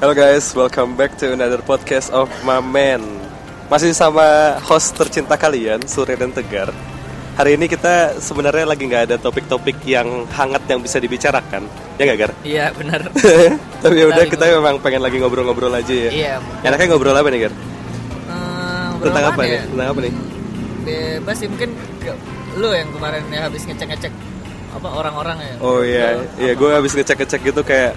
Halo guys, welcome back to another podcast of my man. Masih sama host tercinta kalian, Surya dan Tegar. Hari ini kita sebenarnya lagi nggak ada topik-topik yang hangat yang bisa dibicarakan, ya nggak Gar? Iya benar. Tapi ya udah kita memang pengen lagi ngobrol-ngobrol aja ya. Iya. Enaknya ngobrol apa nih Gar? Eh, Tentang apa apaan nih? ya? Tentang apa nih? Bebas sih mungkin ke- lu yang kemarin ya habis ngecek-ngecek apa orang-orang ya. Oh iya, iya gue habis ngecek-ngecek gitu kayak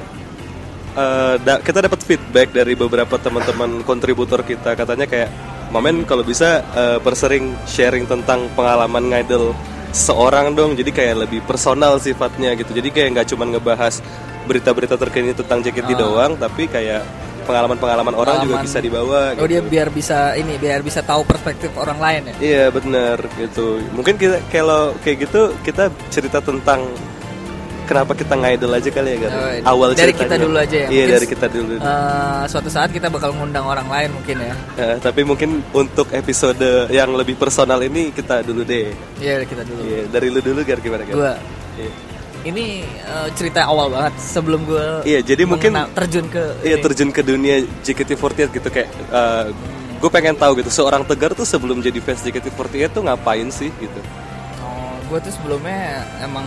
eh, da- kita dapat feedback dari beberapa teman-teman kontributor kita katanya kayak Mamen kalau bisa eh, persering sharing tentang pengalaman ngidol seorang dong jadi kayak lebih personal sifatnya gitu jadi kayak nggak cuma ngebahas berita-berita terkini tentang JKT doang tapi kayak pengalaman-pengalaman orang juga bisa dibawa Oh dia gitu. biar bisa ini biar bisa tahu perspektif orang lain ya. Iya bener gitu. Mungkin kita kalau kayak gitu kita cerita tentang kenapa kita ngidol aja kali ya kan? Oh, Awal dari ceritanya. kita dulu aja ya. Iya dari kita dulu. Eh, suatu saat kita bakal ngundang orang lain mungkin ya. Eh, tapi mungkin untuk episode yang lebih personal ini kita dulu deh. Iya kita dulu. Iya dari lu dulu Gar gimana Gar? Gua Iya. ini eh, cerita awal banget sebelum gue Iya, jadi mungkin- terjun ke Iya ini. terjun ke dunia JKT48 gitu kayak gue pengen tahu gitu seorang Tegar tuh sebelum jadi fans JKT48 tuh ngapain sih gitu? Oh, gue tuh sebelumnya emang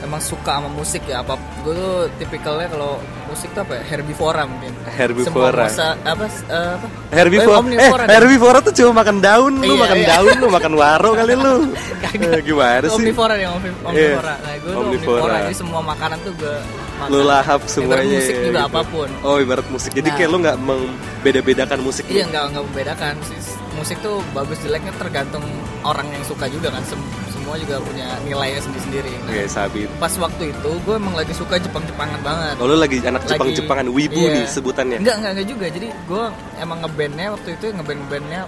emang suka sama musik ya apa gue tuh tipikalnya kalau musik tuh apa ya herbivora mungkin Herbivora. Masa- apa eh, apa Herbivora, Eh, eh, herbivora tuh cuma makan daun, lu Iya, makan iya. daun, lu makan waro kali lu. Eh, gimana sih? omnivora yang omnivora nah gue tuh Omnivora. jadi semua makanan tuh gue makan Lu lahap Ibarat semuanya. musik ya, juga gitu. apa pun Oh ibarat musik. Jadi Nah. kayak lu nggak membeda-bedakan musik. iya nggak nggak membedakan sih musik tuh bagus jeleknya tergantung orang yang suka juga kan Sem- semua juga punya nilainya sendiri-sendiri nah, Oke sabit. pas waktu itu gue emang lagi suka Jepang-Jepangan banget Oh lu lagi anak Jepang-Jepangan, wibu iya. nih sebutannya. Enggak, enggak, enggak juga. Jadi gue emang ngebandnya waktu itu ngeband ngebandnya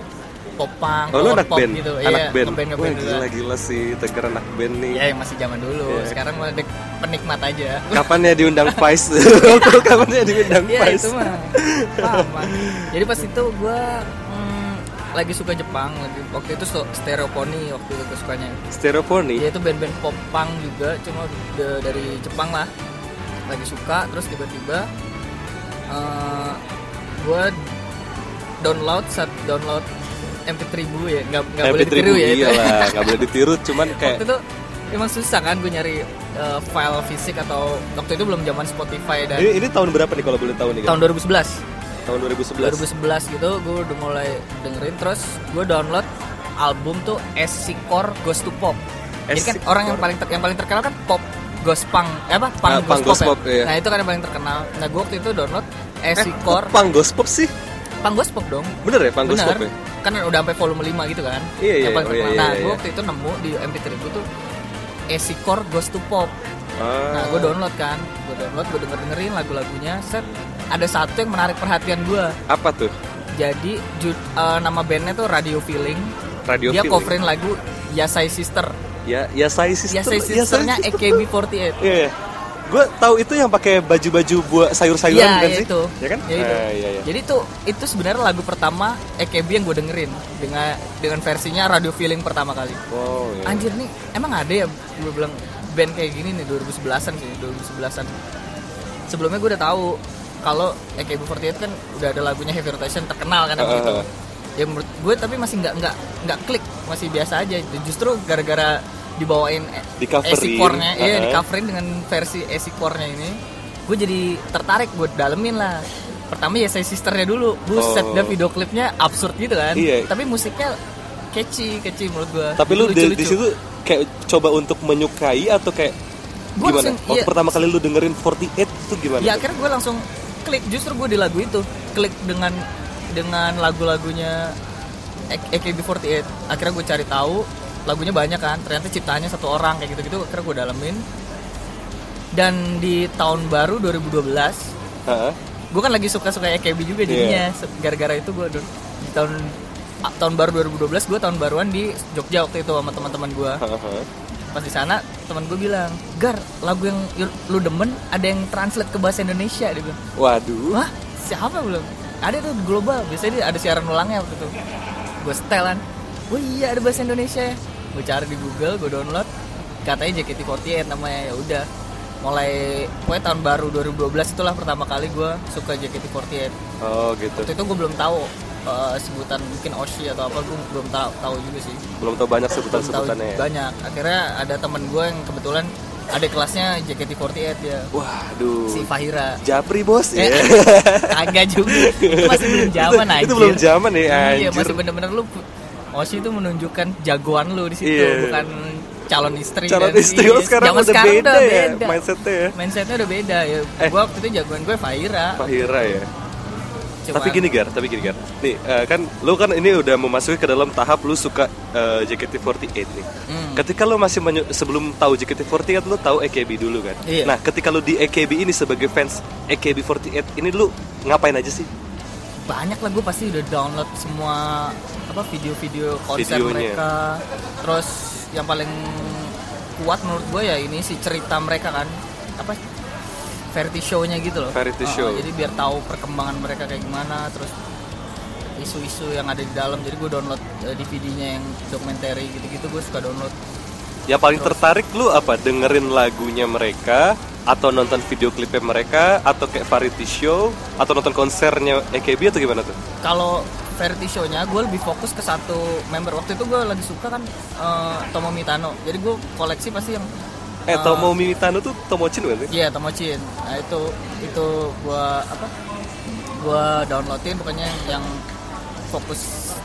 popang, Oh lu anak pop band, gitu. anak iya, band. ngeband Wah ngeband juga. gila gila sih, Tegar anak band nih. Iya, yang masih zaman dulu. Iya. Sekarang mah dek penikmat aja. Kapan ya diundang Vice? Kapan ya diundang Iya Vice? itu mah lama. Jadi pas itu gue lagi suka Jepang, lagi waktu itu so, Stereopony waktu itu sukanya. Stereophony. Dia itu band-band pop punk juga, cuma de- dari Jepang lah. Lagi suka, terus tiba-tiba eh gue download saat download MP3 gue ya, nggak nggak boleh MP3 ditiru ya. itu. iya lah, nggak boleh ditiru. Cuman kayak waktu itu emang susah kan gue nyari eh, file fisik atau waktu itu belum zaman Spotify dan ini, ini tahun berapa nih kalau boleh tahu nih? Gar? tahun 2011 tahun 2011. 2011 gitu gue udah mulai dengerin terus gue download album tuh SC Core Ghost to Pop jadi kan orang yang paling ter- yang paling terkenal kan pop ghost punk eh apa punk Ah, punk ghost, ghost pop, pop, ya? iya. nah itu kan yang paling terkenal nah gue waktu itu download Eh, SC Core kok punk ghost pop sih? punk ghost pop dong Bener ya punk ghost pop ya? kan udah sampai volume 5 gitu kan Iya, iya, yang paling oh, iya, terkenal. iya, nah iya. gue waktu itu nemu di MP3 gue tuh SC Core Ghost to Pop Ah. Nah, gue download kan, gue download, gue denger dengerin lagu-lagunya. Set, ada satu yang menarik perhatian gue. Apa tuh? Jadi ju- eh, nama bandnya tuh Radio Feeling. Radio Dia Feeling. coverin lagu Yasai Sister. Ya, ya saya sister. Yasai ya, Sisternya saya sister. AKB48. Iya. Gue tahu itu yang pakai baju-baju buat sayur-sayuran Iya, kan iya sih? itu. Ya kan? Ya itu. Ah, iya, iya. Jadi tuh itu sebenarnya lagu pertama AKB yang gue dengerin dengan dengan versinya Radio Feeling pertama kali. Oh, iya. Anjir nih, emang ada ya gue bilang band kayak gini nih 2011-an sih, 2011-an. Sebelumnya gue udah tahu kalau AKB48 kan udah ada lagunya Heavy Rotation terkenal kan Uh-uh. gitu. Ya menurut gue tapi masih nggak nggak nggak klik, masih biasa aja. Justru gara-gara dibawain Di-coverin, AC core-nya, iya uh-uh. di coverin dengan versi AC core-nya ini, gue jadi tertarik buat dalemin lah. Pertama ya saya sisternya dulu, buset Oh. dan video klipnya absurd gitu kan. Iya. Tapi musiknya catchy, catchy menurut gue. Tapi lu di, di situ kayak coba untuk menyukai atau kayak Gua gimana? langsung- Waktu iya. pertama kali lu dengerin 48 itu gimana? ya akhirnya gue langsung klik justru gue di lagu itu klik dengan dengan lagu-lagunya A- AKB48 akhirnya gue cari tahu lagunya banyak kan ternyata ciptaannya satu orang kayak gitu-gitu akhirnya gue dalemin dan di tahun baru 2012 Heeh. gue kan lagi suka-suka AKB juga jadinya. Se- gara-gara itu gue di tahun tahun baru 2012 gue tahun baruan di Jogja waktu itu sama teman-teman gue. Pas di sana teman gue bilang gar lagu yang lu demen ada yang translate ke bahasa Indonesia dia bilang. Waduh. wah siapa? belum ada tuh global. Biasanya dia ada siaran ulangnya waktu itu. Gue setelan oh iya ada bahasa Indonesia ya. Gue cari di Google gue download. Katanya JKT48 namanya ya udah. Mulai pokoknya tahun baru 2012 itulah pertama kali gue suka JKT48 Oh gitu. waktu itu gue belum tahu eh, sebutan mungkin Oshi atau apa gue belum tahu tahu juga sih Belum tahu banyak belum tahu sebutan-sebutannya ya. banyak akhirnya ada temen gue yang kebetulan ada kelasnya JKT48 ya Waduh. si Fahira Japri bos Eh, ya. agak juga itu masih belum zaman anjir itu belum zaman ya iya masih bener-bener lu Oshi itu menunjukkan jagoan lu di situ Iya. bukan calon istri Calon dan- istri iya, lo sekarang udah sekarang beda, udah ya beda. mindsetnya ya. mindsetnya udah beda ya Eh. gua waktu itu jagoan gue Fahira Fahira ya. Cuman- Tapi gini Gar, tapi gini Gar. Nih, eh, kan lu kan ini udah memasuki ke dalam tahap lu suka eh, JKT48 nih. Hmm. Ketika lu masih sebelum tahu JKT48 lu tahu AKB dulu kan. Iya. Nah, ketika lu di AKB ini sebagai fans AKB48 ini lu ngapain aja sih? banyak lah gue pasti udah download semua apa video-video konser Videonya. mereka terus yang paling kuat menurut gue ya ini si cerita mereka kan apa variety show-nya gitu loh Variety Uh, show. jadi biar tahu perkembangan mereka kayak gimana terus isu-isu yang ada di dalam jadi gue download eh, DVD-nya yang dokumenter gitu-gitu gue suka download Yang paling tertarik lu apa? Dengerin lagunya mereka atau nonton video klipnya mereka atau kayak variety show atau nonton konsernya AKB atau gimana tuh? kalau variety show-nya gue lebih fokus ke satu member waktu itu gue lagi suka kan eh, Tomomi Tano jadi gue koleksi pasti yang Eh, eh, Tomo Mitano tuh Tomochin bukan sih? Iya Tomochin. Nah itu itu gua apa? Gua downloadin pokoknya yang fokus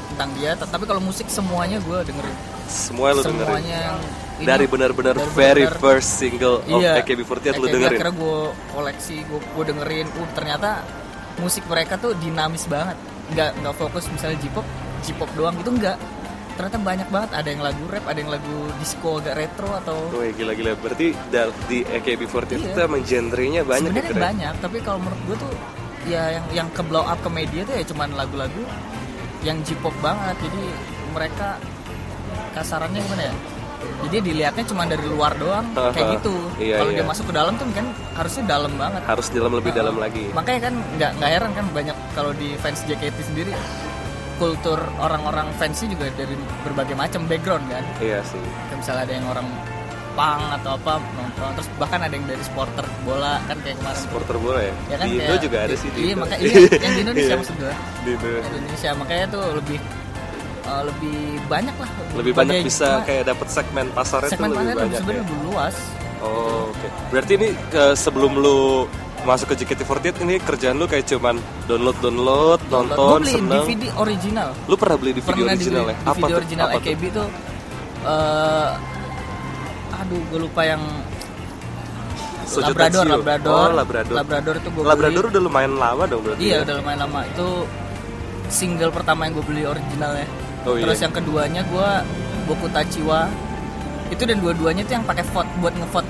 tentang dia. Tapi kalau musik semuanya gua dengerin. Semua lu dengerin. semuanya yang ini- Dari benar-benar very benar-benar- first single of Iya. AKB48 lu AKB dengerin. Akhirnya gue koleksi, gue gue dengerin. Uh ternyata musik mereka tuh dinamis banget. Nggak nggak fokus misalnya J-pop, J-pop doang gitu enggak. Ternyata banyak banget. Ada yang lagu rap, ada yang lagu disco agak retro atau Wih gila-gila berarti di AKB48 Iya. itu emang genrenya banyak ya sebenarnya keren. banyak tapi kalau menurut gue tuh ya yang yang ke blow up ke media tuh ya cuman lagu-lagu yang J-pop banget jadi mereka kasarannya gimana ya jadi dilihatnya cuma dari luar doang kayak gitu Iya, kalau iya. dia masuk ke dalam tuh kan harusnya dalam banget Harus dalam lebih Heeh. dalam lagi. makanya kan nggak nggak heran kan banyak kalau di fans JKT sendiri kultur orang-orang fansnya juga dari berbagai macam background kan Iya sih. kayak misalnya ada yang orang pang atau apa nonton terus bahkan ada yang dari supporter bola kan kayak kemarin. Supporter bola ya. ya kan di Indo juga ada sih di iya makanya iya yang di Indonesia Iya. maksud gue Di Indo. Yang di Indonesia makanya tuh lebih eh, lebih banyak lah Lebih banyak Berbagai- bisa cuma kayak dapat segmen pasarnya segmen tuh lebih pasarnya banyak. sebenarnya ya. lebih luas Oh, oke. Berarti ini eh, sebelum lu masuk ke JKT48 ini kerjaan lu kayak cuman download download, gue nonton, beli seneng. DVD original Lu pernah beli video pernah original dibeli ya? video tuh? original Apa tuh? AKB tuh eh aduh gue lupa yang Sojo Labrador. Labrador, Oh, Labrador. Labrador itu gue Labrador udah lumayan lama dong berarti. Iya ya? udah lumayan lama itu single pertama yang gue beli originalnya. Oh, iya. Terus yang keduanya gue Boku Tachiwa itu dan dua-duanya tuh yang pakai vote buat ngevote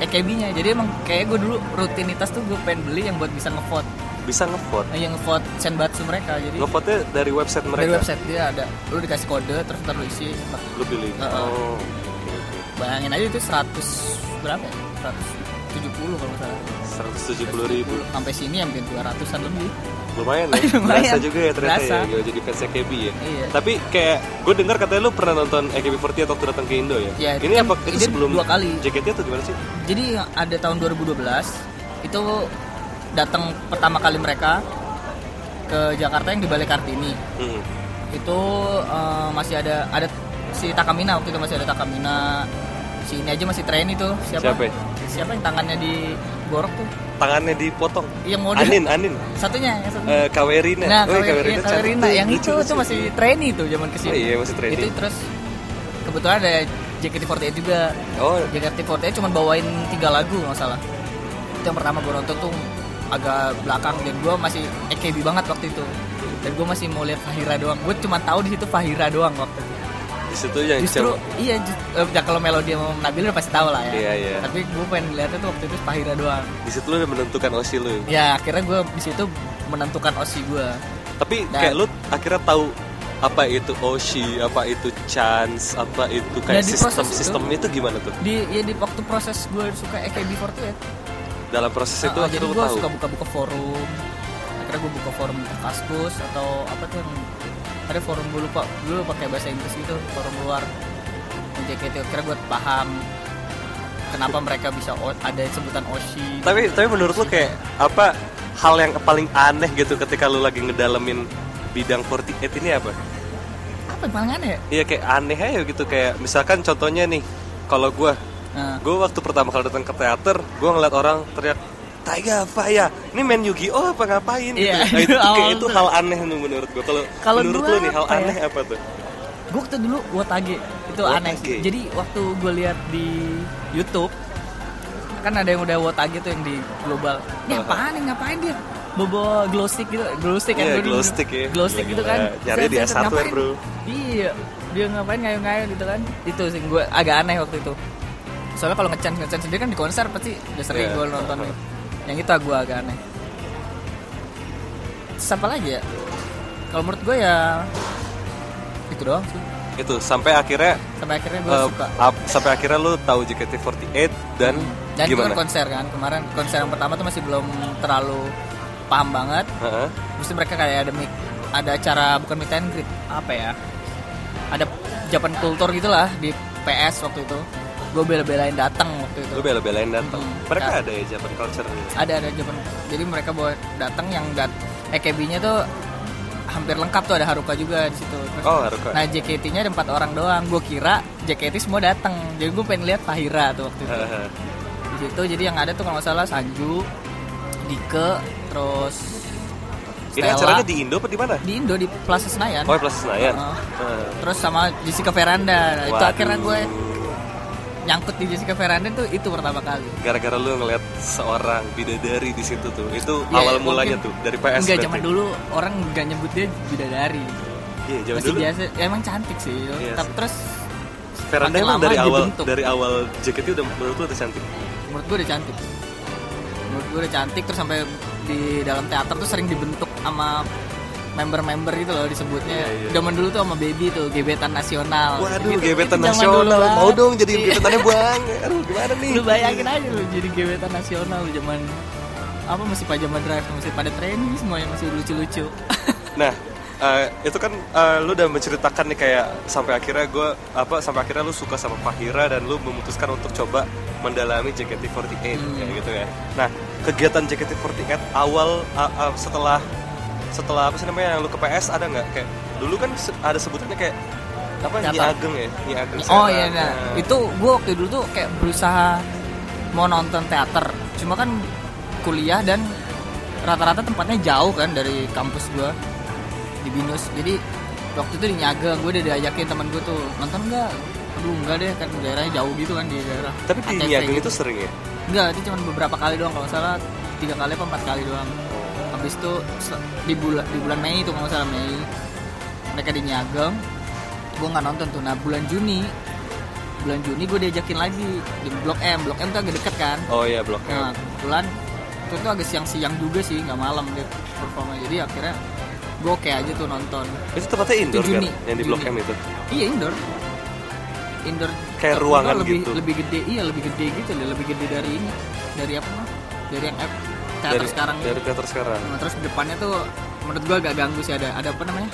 AKB-nya. Jadi emang kayak gue dulu rutinitas tuh gue pengen beli yang buat bisa ngevote, Bisa ngevote. nah, yang ngevote senbatsu mereka. Jadi Ngevote dari website mereka. dari website dia ada, lu dikasih kode terus ntar lu isi. Lu pilih. Heeh. Oh. Oke, oke. Bayangin aja itu 100 berapa ya? 170 kalau nggak salah. 170 ribu. Sampai sini hampir 200-an lebih. Lumayan ya. Lumayan. Berasa juga ya ternyata Berasa. ya jadi fans AKB ya. Iya. Tapi kayak gue dengar katanya lu pernah nonton AKB48 waktu datang ke Indo ya. Iya, ini kan apa itu sebelum dua kali. JKT atau gimana sih? Jadi ada tahun 2012 itu datang pertama kali mereka ke Jakarta yang di Balai Kartini. Hmm. Itu eh, masih ada ada si Takamina waktu itu masih ada Takamina. Si ini aja masih trainee tuh. Siapa? Siapa? Siapa yang tangannya di gorok tuh? Tangannya dipotong. Yang model. Anin, Anin. Satunya, yang satunya. Eh, Kawerina. Nah, Oh, Kawerina, cantik Kawerina. tuh. yang itu lucu. tuh masih trainee tuh zaman ke sini. Oh iya, masih trainee. Itu terus kebetulan ada JKT48 juga. Oh, JKT48 cuma bawain tiga lagu nggak salah itu yang pertama gue nonton tuh agak belakang dan gue masih AKB banget waktu itu dan gue masih mau lihat Fahira doang gue cuma tahu di situ Fahira doang waktu itu di situ yang justru coba- iya just, eh, ya kalau melodi sama Nabil udah pasti tahu lah ya. Iya, iya. tapi gue pengen lihatnya tuh waktu itu Fahira doang. Di situ lu udah menentukan osi lu. ya akhirnya gue di situ menentukan osi gue Tapi Dan- kayak lu akhirnya tahu apa itu Oshi, apa itu chance, apa itu kayak Nah, di sistem itu- sistem itu gimana tuh? di ya di waktu proses gue suka AKB48 Dalam proses itu Ah, jadi lu gue suka buka-buka forum. Akhirnya gue buka forum kaskus atau apa tuh yang ada forum gue lupa dulu pakai bahasa Inggris gitu forum luar. JKT akhirnya gue paham kenapa mereka bisa ada sebutan Oshi. Tapi tapi menurut lu kayak apa hal yang paling aneh gitu ketika lu lagi ngedalemin bidang 48 ini apa? apa yang paling aneh ya? Iya kayak aneh aja gitu. Kayak misalkan contohnya nih kalau gua Nah, gue waktu pertama kali datang ke teater gue ngeliat orang teriak Taiga apa ya? Ini main Yu-Gi-Oh apa ngapain? gitu. Iya, Nah, itu, kayak itu hal aneh menurut gue. Kalau Kalau menurut lu nih hal apa ya? aneh apa tuh? gue waktu dulu Wotage itu Wotage. aneh sih. Jadi waktu gue lihat di YouTube kan ada yang udah Wotage tuh yang di global. Ini Uh-huh. apaan nih ngapain dia? Bobo glow stick gitu, glow stick kan Iya, dulu. glow stick ya. Glow stick gitu kan. Gila, nyari Set, di set, set, S1 ya, bro. Iya, dia ngapain ngayu-ngayu gitu kan. Itu sih gue agak aneh waktu itu. Soalnya kalau ngechan ngechan sendiri kan di konser pasti udah sering Iya. gue nonton. Yang itu gue agak aneh. Siapa lagi ya? Kalau menurut gue ya itu doang sih. Itu sampai akhirnya Sampai akhirnya gue eh, suka. ap- sampai akhirnya lu tahu JKT48 dan, Dan itu gimana? kan konser kan kemarin konser yang pertama tuh masih belum terlalu paham banget. Heeh. Mesti mereka kayak ada mic, ada acara bukan meet and greet apa ya? Ada Japan kultur gitulah di PS waktu itu. Gue bela-belain datang waktu itu. Lu bela-belain datang. Hmm. Mereka Ka- ada ya Japan culture. Ada ada Japan. Jadi mereka bawa datang yang dat EKB-nya tuh hampir lengkap tuh ada Haruka juga di situ. Terus- Oh, Haruka. Nah JKT-nya ada empat orang doang. Gue kira JKT semua datang. Jadi gue pengen lihat Fahira tuh waktu itu. Di situ jadi yang ada tuh kalau nggak salah Sanju Dike terus Ini Stella. acaranya di Indo apa di mana? di Indo di Plaza Senayan Oh, Plaza Senayan. Heeh. Heeh. terus sama Jessica Veranda Nah, itu Waduh. akhirnya gue nyangkut di Jessica Veranda tuh itu pertama kali Gara-gara lu ngeliat seorang bidadari di situ tuh. Itu Ya, awal mungkin- mulanya tuh dari PS. enggak zaman dulu orang nggak nyebut dia bidadari Iya, zaman masih dulu. biasa ya, emang cantik sih Iya tapi terus Veranda emang dari awal bentuk. dari awal JKT udah menurut lu udah cantik. menurut gue udah cantik menurut gue udah cantik terus sampai di dalam teater tuh sering dibentuk sama member-member gitu loh disebutnya Iya, iya. zaman dulu tuh sama baby tuh gebetan nasional Waduh, Gitu. gebetan Itu zaman dulu nasional. banget. Mau dong jadi Iya. gebetannya buang. Aduh, gimana nih? lu bayangin aja lu jadi gebetan nasional zaman apa masih pajama drive masih pada training semuanya masih lucu-lucu Nah, eh, itu kan eh, lu udah menceritakan nih kayak sampai akhirnya gue apa sampai akhirnya lu suka sama Fahira dan lu memutuskan untuk coba mendalami JKT48 Hmm. kayak gitu ya. Nah, kegiatan JKT48 awal uh, uh, setelah setelah apa sih namanya yang lu ke PS ada nggak? Kayak dulu kan ada sebutannya kayak apa Nyi. Ageng ya? Nyi Ageng oh Serang. iya nah. Itu gue waktu dulu tuh kayak berusaha mau nonton teater. Cuma kan kuliah dan rata-rata tempatnya jauh kan dari kampus gue di binus. Jadi waktu itu di Nyaga gue udah diajakin temen gue tuh nonton nggak? Aduh enggak deh kan daerahnya jauh gitu kan di daerah tapi di Ageng gitu. itu sering ya? Enggak itu cuma beberapa kali doang kalau salah tiga kali apa empat kali doang habis itu di bulan di bulan Mei itu kalau salah Mei mereka di Nyageng gue nggak nonton tuh. Nah bulan Juni bulan Juni gue diajakin lagi di Blok M. Blok M tuh agak deket kan? Oh iya blok nah M kebetulan itu tuh agak siang-siang juga sih nggak malam dia performa. Jadi akhirnya gue oke aja tuh nonton. Itu tempatnya indoor kan? Juni, yang di blok Juni. M itu? Iya indoor. Indoor. Kayak ruangan lebih, gitu. lebih gede. Iya lebih gede gitu deh. Lebih gede dari ini. Dari apa dari yang app teater dari sekarang dari teater sekarang. Nah, terus depannya tuh menurut gua agak ganggu sih ada ada apa namanya?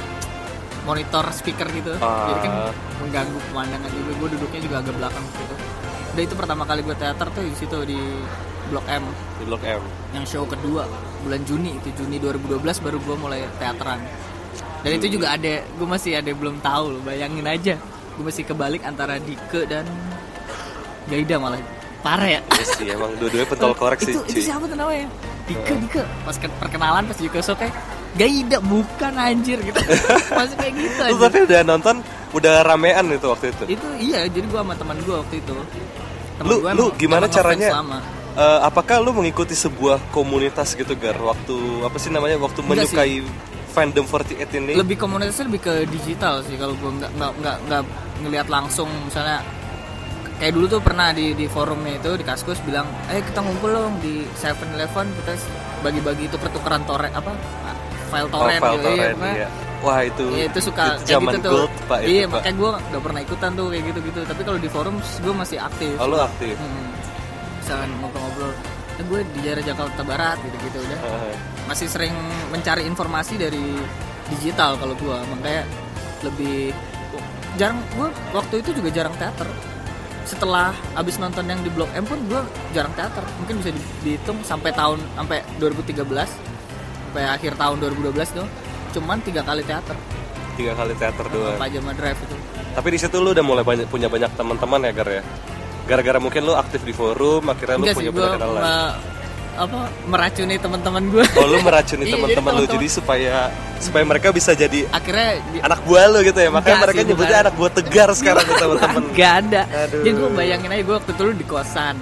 Monitor speaker gitu. Ah. jadi kan mengganggu pemandangan juga. Gue duduknya juga agak belakang gitu udah itu pertama kali gue teater tuh di situ di Blok M. Di blok M. Yang show kedua bulan Juni itu Juni 2012 baru gue mulai teateran. Dan itu juga ada gue masih ada belum tahu loh bayangin aja. Gue masih kebalik antara Dike dan Gaida malah. Parah ya. Iya sih emang dua-duanya pentol korek sih itu, itu siapa tuh namanya Dike Dike pas ke- perkenalan pas juga show kayak Gaida bukan anjir gitu masih kayak gitu aja tapi udah nonton udah ramean itu waktu itu. itu iya jadi gue sama teman gue waktu itu Temen Lu gua lu emang- gimana emang caranya? lama. Eh, apakah lu mengikuti sebuah komunitas gitu gar waktu apa sih namanya waktu Enggak sih. menyukai fandom 48 ini? lebih komunitasnya lebih ke digital sih kalau gue nggak nggak nggak nggak ngelihat langsung misalnya kayak dulu tuh pernah di di forumnya itu di kaskus bilang eh kita ngumpul dong di 7-Eleven kita bagi-bagi itu pertukaran torrent apa file Oh, torrent file gitu torrent, pokoknya. iya. Wah itu, Iya itu suka itu kayak zaman gitu tuh. gold pak itu iya pak. makanya gue gak pernah ikutan tuh kayak gitu gitu. Tapi kalau di forum gue masih aktif. Oh lu aktif. Hmm. Misalkan ngobrol-ngobrol, eh, gue di daerah Jakarta Barat gitu gitu udah. Heeh. Masih sering mencari informasi dari digital kalau gue, makanya lebih jarang gue waktu itu juga jarang teater. Setelah abis nonton yang di Blok M pun gue jarang teater. Mungkin bisa di- dihitung sampai tahun sampai 2013 sampai akhir tahun 2012 tuh. Cuman tiga kali teater. Tiga kali teater doang Pajama Drive itu. Tapi di situ lu udah mulai banyak, punya banyak teman-teman ya Gar ya? Gara-gara mungkin lu aktif di forum akhirnya lu enggak sih punya banyak kenalan apa meracuni teman-teman gue oh lu meracuni Iya, teman-teman lu jadi supaya supaya mereka bisa jadi akhirnya di- anak buah lu gitu ya makanya mereka sih, nyebutnya bukan. anak buah tegar sekarang tuh teman-teman Gak ada. Aduh. Jadi gue bayangin aja gue waktu itu dulu di kosan.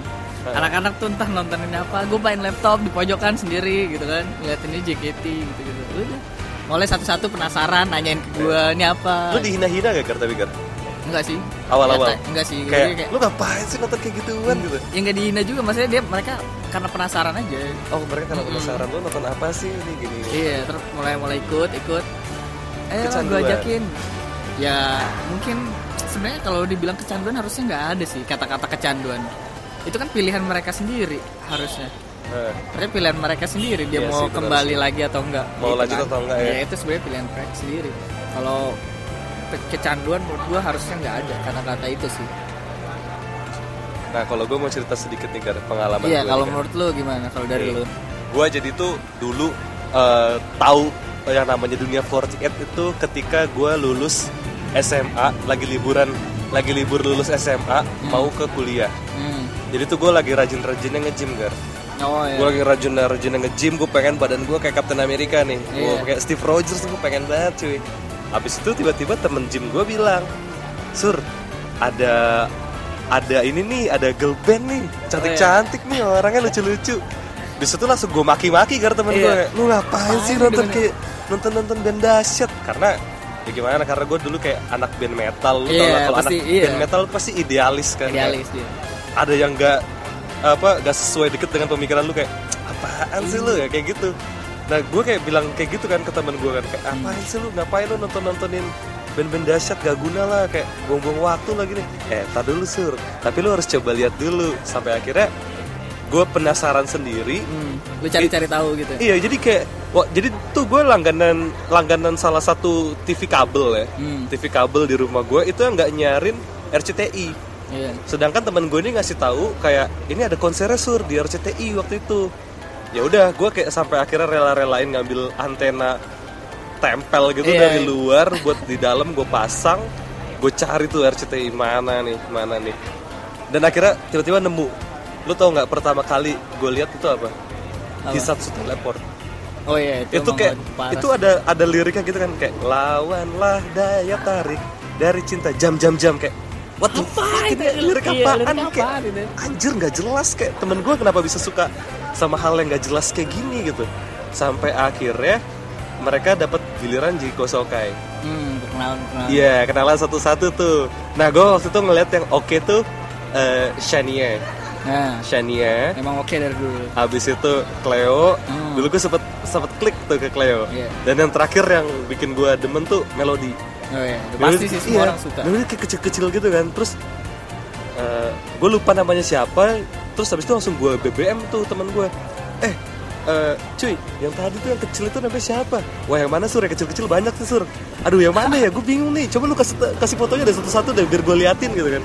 Anak-anak tuh entah nontonin apa, gue main laptop di pojokan sendiri gitu kan, ngeliatinnya JKT gitu gitu. Udah. Mulai satu-satu penasaran, nanyain ke gue ini apa. lu dihina-hina gak Gar tapi Gar Enggak sih. awal-awal Ternyata- Enggak sih. kayak, kayak lu ngapain sih nonton kayak gituan gitu ya nggak dihina juga, maksudnya dia mereka karena penasaran aja. oh mereka kalau penasaran lu nonton apa sih ini gini Iya, terus mulai mulai ikut ikut. Eh, gue ajakin. Ya mungkin sebenarnya kalau dibilang kecanduan harusnya nggak ada sih kata-kata kecanduan. Itu kan pilihan mereka sendiri harusnya. Nah, Tapi pilihan mereka sendiri dia Iya mau sih, kembali sih. lagi atau enggak. Mau Gitu lanjut atau enggak ya? itu sebenarnya pilihan mereka sendiri. Kalau kecanduan menurut gua harusnya nggak ada kata-kata itu sih. nah kalau gue mau cerita sedikit nih Gar pengalaman Iya, gue kalau menurut lu gimana? Kalau dari lu? gue jadi tuh dulu eh, tahu yang namanya dunia 48 itu ketika gue lulus SMA lagi liburan lagi libur lulus SMA mau ke kuliah Hmm. jadi tuh gue lagi rajin-rajinnya nge-gym gar Oh gue iya. lagi rajin-rajinnya nge-gym gue pengen badan gue kayak Captain America nih gue Iya. kayak Steve Rogers gue pengen banget cuy habis itu tiba-tiba temen gym gue bilang sur ada ada ini nih ada girl band nih. Cantik-cantik nih orangnya lucu-lucu. Di situ langsung gue maki-maki karena temen Iya. gue lu ngapain sih nonton kayak nonton nonton band dahsyat? Karena ya gimana karena gue dulu kayak anak band metal lu tau Iya, kalau pasti, anak iya. band metal pasti idealis kan Idealis dia. ada yang nggak apa nggak sesuai deket dengan pemikiran lu kayak apaan sih lu? Ya kayak gitu nah gue kayak bilang kayak gitu kan ke teman gue kan kayak apaan sih lu? Ngapain lu nonton nontonin band-band dahsyat? Gak guna lah kayak buang-buang waktu lagi nih. Eh tar dulu sur. Tapi lu harus coba lihat dulu. Sampai akhirnya gue penasaran sendiri. Hmm. Lu cari-cari tahu gitu. iya jadi kayak wah jadi tuh gue langganan langganan salah satu TV kabel ya. Hmm. TV kabel di rumah gue itu yang nggak nyarin RCTI Iya. sedangkan teman gue ini ngasih tahu kayak ini ada konser sur di RCTI waktu itu ya udah gue kayak sampai akhirnya rela-relain ngambil antena tempel gitu Iya, dari iya. luar buat di dalam gue pasang gue cari tuh RCTI mana nih mana nih. Dan akhirnya tiba-tiba nemu. Lu tau nggak pertama kali gue lihat itu apa, Apa? Hisatsu Teleport. Oh iya, itu, itu kayak itu ada ada liriknya gitu kan kayak lawanlah daya tarik dari cinta. Jam-jam jam kayak what the fuck ini lirik Iya, apaan lirik kayak apaan anjir nggak jelas kayak temen gue kenapa bisa suka sama hal yang nggak jelas kayak gini gitu sampai akhirnya mereka dapat giliran Jiko Sokai Hmm, perkenalan perkenalan. iya kenalan satu-satu tuh nah gue waktu itu ngeliat yang oke tuh eh, Shania Nah, Shania emang oke dari dulu. Habis itu Cleo, Hmm. dulu gue sempet sempet klik tuh ke Cleo. Iya. Dan yang terakhir yang bikin gue demen tuh Melody. Oh iya, pasti sih semua orang suka. Kayak kecil-kecil gitu kan. Terus gue lupa namanya siapa. Terus habis itu langsung gue BBM tuh teman gue. Eh, eh, cuy, yang tadi tuh yang kecil itu namanya siapa? Wah yang mana sur? Yang kecil-kecil banyak tuh sur. Aduh yang mana ya? Gue bingung nih. Coba lu kasih kasih fotonya dari satu-satu deh biar gue liatin gitu kan.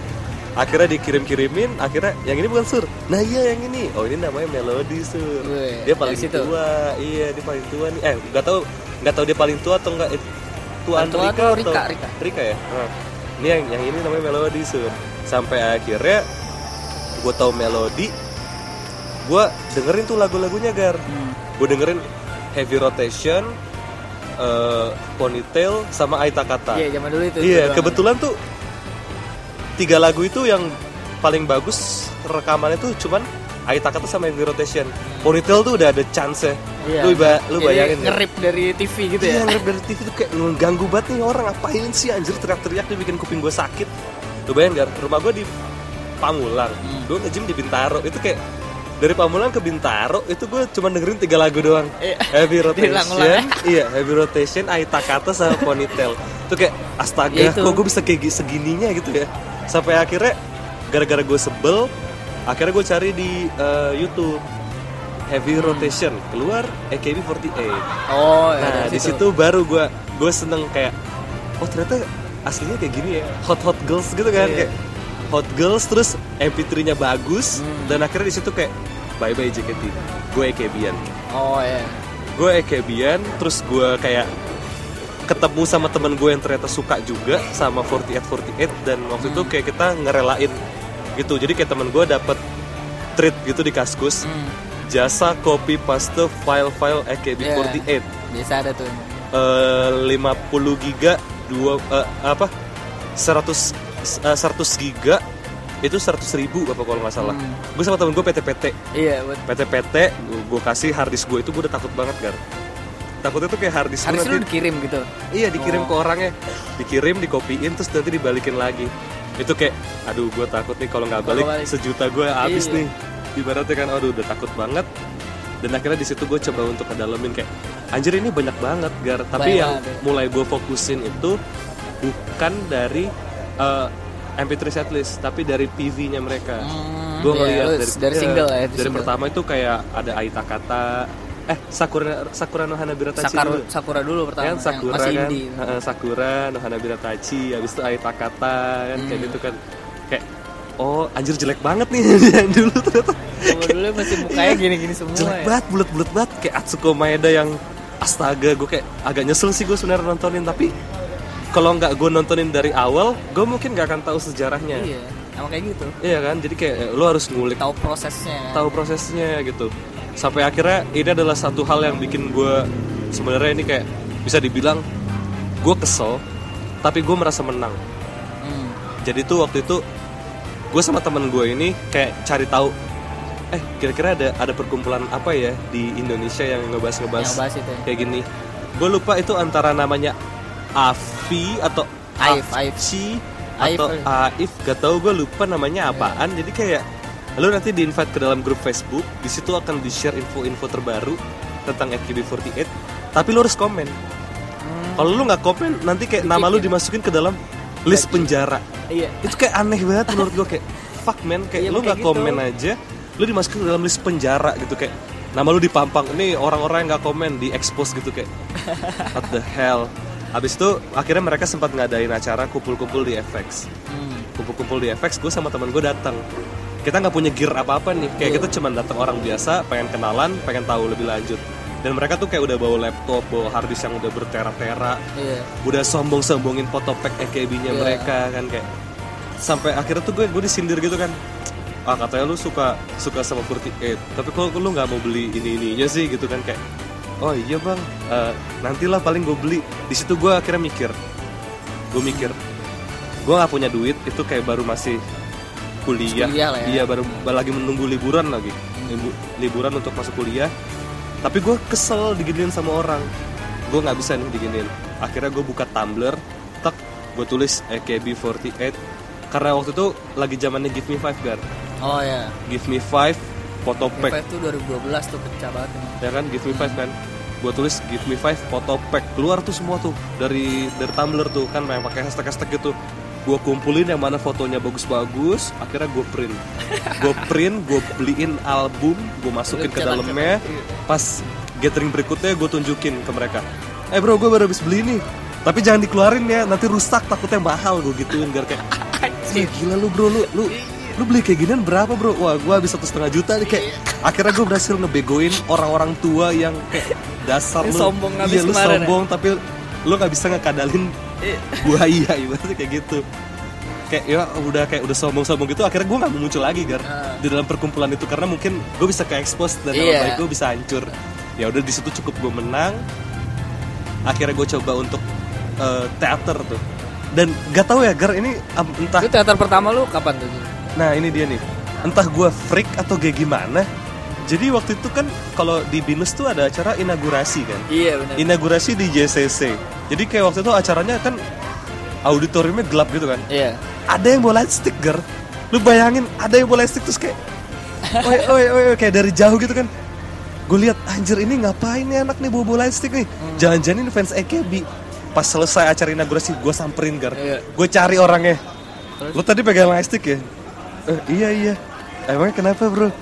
Akhirnya dikirim-kirimin, akhirnya yang ini bukan sur. Nah iya yang ini. Oh ini namanya Melody sur. Dia paling tua. Iya dia paling tua nih. Eh nggak tahu nggak tahu dia paling tua atau enggak. Eh, tuaan Paling tua Rika Rika, Rika. Rika ya. Nah, ini yang yang ini namanya Melody sur. Sampai akhirnya gue tahu Melody, gue dengerin tuh lagu-lagunya gar. Hmm. Gue dengerin Heavy Rotation, eh, Ponytail, sama Aita Kata. Iya, zaman dulu itu. Iya, itu kebetulan tuh tiga lagu itu yang paling bagus rekamannya tuh cuman Aita Kata sama Heavy Rotation. Ponytail tuh udah ada chance ya. Iya. Lu, ba- lu Jadi bayangin ya? ngerip dari TV gitu ya. Iya ngerip dari TV tuh kayak ngeganggu banget nih orang ngapain sih anjir teriak-teriak dia bikin kuping gue sakit. Lu bayangin gak? Rumah gue di Pamulang, Hmm. gue nge-gym di Bintaro itu kayak dari Pamulang ke Bintaro itu gue cuma dengerin tiga lagu doang. Iya. Heavy Rotation, iya Heavy Rotation, Aita Kata sama Ponytail. itu kayak astaga, Ya itu. kok gue bisa kayak gi- segininya gitu ya. Sampai akhirnya gara-gara gue sebel, akhirnya gue cari di eh, YouTube Heavy Hmm. Rotation keluar AKB48. Oh, ya, Nah di situ baru gue gue seneng kayak oh ternyata aslinya kayak gini ya hot hot girls gitu kan Iya. kayak hot girls terus MP3-nya bagus Hmm. dan akhirnya di situ kayak bye bye JKT gue EKB-an oh ya gue EKB-an terus gue kayak ketemu sama temen gue yang ternyata suka juga sama 4848 dan waktu itu kayak kita ngerelain gitu. Jadi kayak temen gue dapet treat gitu di kaskus. Hmm. jasa copy paste file-file AKB48 biasa ada tuh eh 50 giga dua eh, apa? 100 eh, 100 giga itu 100 ribu apa kalau nggak salah. Hmm. gue sama temen gue PT-PT iya buat PT-PT gue kasih harddisk gue itu gue udah takut banget gar. Takutnya tuh kayak harddisk Haris lu dikirim gitu? Iya dikirim Oh. ke orangnya. Dikirim dikopiin terus nanti dibalikin lagi itu kayak aduh gue takut nih kalau nggak balik, balik. sejuta gue habis Iya. nih ibaratnya kan aduh udah takut banget dan akhirnya di situ gue coba untuk ngedalemin kayak anjir ini banyak banget gar tapi Banyak yang banget, ya. mulai gue fokusin itu bukan dari eh, MP3 setlist tapi dari PV-nya mereka Hmm, gue iya, ngeliat lu dari, dari iya, single ya, dari dari single. pertama itu kayak ada Aita Kata eh Sakura Sakura no Hanabira Tachi Sakura, dulu. Sakura dulu pertama kan yang Sakura masih kan indie. Sakura no Hanabira Tachi habis itu Aita Kata kan kayak Hmm. gitu kan kayak oh anjir jelek banget nih yang dulu ternyata dulu masih mukanya gini-gini semua jelek ya. banget bulat-bulat banget kayak Atsuko Maeda yang astaga gue kayak agak nyesel sih gue sebenarnya nontonin tapi kalau nggak gue nontonin dari awal gue mungkin nggak akan tahu sejarahnya Iya, emang kayak gitu. Iya kan jadi kayak eh, lo harus ngulik Tahu prosesnya. kan. tahu prosesnya gitu sampai akhirnya ini adalah satu hal yang bikin gue sebenarnya ini kayak bisa dibilang gue kesel tapi gue merasa menang Hmm. jadi tuh waktu itu gue sama temen gue ini kayak cari tahu eh kira-kira ada ada perkumpulan apa ya di Indonesia yang ngebahas ngebahas Yang bahas itu ya. kayak gini gue lupa itu antara namanya Afi atau Aif, Aif. Afci Aif, atau Aif. Gak tau gue lupa namanya apaan jadi kayak lu nanti di invite ke dalam grup Facebook di situ akan di share info-info terbaru tentang AKB48 tapi lu harus komen Hmm. kalau lu nggak komen nanti kayak nama lu Di-kick ya? dimasukin ke dalam list penjara Iya. itu kayak aneh banget menurut gue kayak fuck man kayak Iya, lu nggak gitu. komen aja lu dimasukin ke dalam list penjara gitu kayak nama lu dipampang ini orang-orang yang nggak komen di expose gitu kayak what the hell Habis itu akhirnya mereka sempat ngadain acara kumpul-kumpul di FX Hmm. kumpul-kumpul di FX gue sama teman gue datang kita nggak punya gear apa-apa nih. Kayak Iya. kita cuma datang orang biasa pengen kenalan pengen tahu lebih lanjut. Dan mereka tuh kayak udah bawa laptop bawa harddisk yang udah bertera-tera. Iya. udah sombong-sombongin foto pack AKB-nya Iya. mereka kan kayak. Sampai akhirnya tuh gue gue disindir gitu kan. Ah katanya lu suka suka sama 48 tapi kok lu nggak mau beli ini ininya sih gitu kan kayak. Oh iya bang. Eh, nantilah paling gue beli. Di situ gue akhirnya mikir. Gue mikir gue nggak punya duit itu kayak baru masih kuliah, Kuliah lah ya. iya baru baru lagi menunggu liburan lagi. Libu- liburan untuk masuk kuliah. Tapi gue kesel diginiin sama orang. Gue nggak bisa nih diginiin. Akhirnya gue buka tumblr tak gue tulis AKB48 karena waktu itu lagi zamannya Give Me Five gar. Oh ya. Give Me Five foto pack. Five tuh 2012 tuh pecah banget ya kan Give Me Five kan? Gue tulis Give Me Five foto pack. Keluar tuh semua tuh dari dari Tumblr tuh kan yang pakai hashtag hashtag gitu gue kumpulin yang mana fotonya bagus-bagus akhirnya gue print. Gue print gue beliin album gue masukin ke dalamnya. Pas gathering berikutnya gue tunjukin ke mereka. Eh bro gue baru habis beli nih. Tapi jangan dikeluarin ya nanti rusak takutnya mahal gue gituin biar kayak "Ih, gila lu bro lu lu lu beli kayak ginian berapa bro? Wah gue habis satu setengah juta nih kayak akhirnya gue berhasil ngebegoin orang-orang tua yang kayak dasar lu. sombong iya lu ya? sombong tapi lu nggak bisa ngekadalin buaya ibaratnya kayak gitu. Kayak ya udah kayak udah sombong-sombong gitu akhirnya gue nggak mau muncul lagi gar. Ah. di dalam perkumpulan itu karena mungkin gue bisa ke expose dan nama Iya. baik gue bisa hancur. Ya udah di situ cukup gue menang. Akhirnya gue coba untuk eh, teater tuh. Dan gak tahu ya gar ini am- entah Itu teater pertama lu kapan tuh? Nah ini dia nih. Entah gue freak atau kayak gimana. Jadi waktu itu kan Kalau di Binus tuh ada acara inaugurasi kan? Iya benar. Inaugurasi di JCC Jadi kayak waktu itu acaranya kan Auditoriumnya gelap gitu kan Iya. Ada yang bawa lightstick ger Lu bayangin ada yang bawa terus kayak Oi oi oi kayak dari jauh gitu kan Gue lihat anjir ini ngapain nih anak nih bawa bawa nih Jangan-jangan ini fans AKB Pas selesai acara inaugurasi gue samperin ger Iya. Gue cari orangnya Terus? Lu tadi pegang lightstick ya? Eh, iya iya. Emangnya kenapa bro?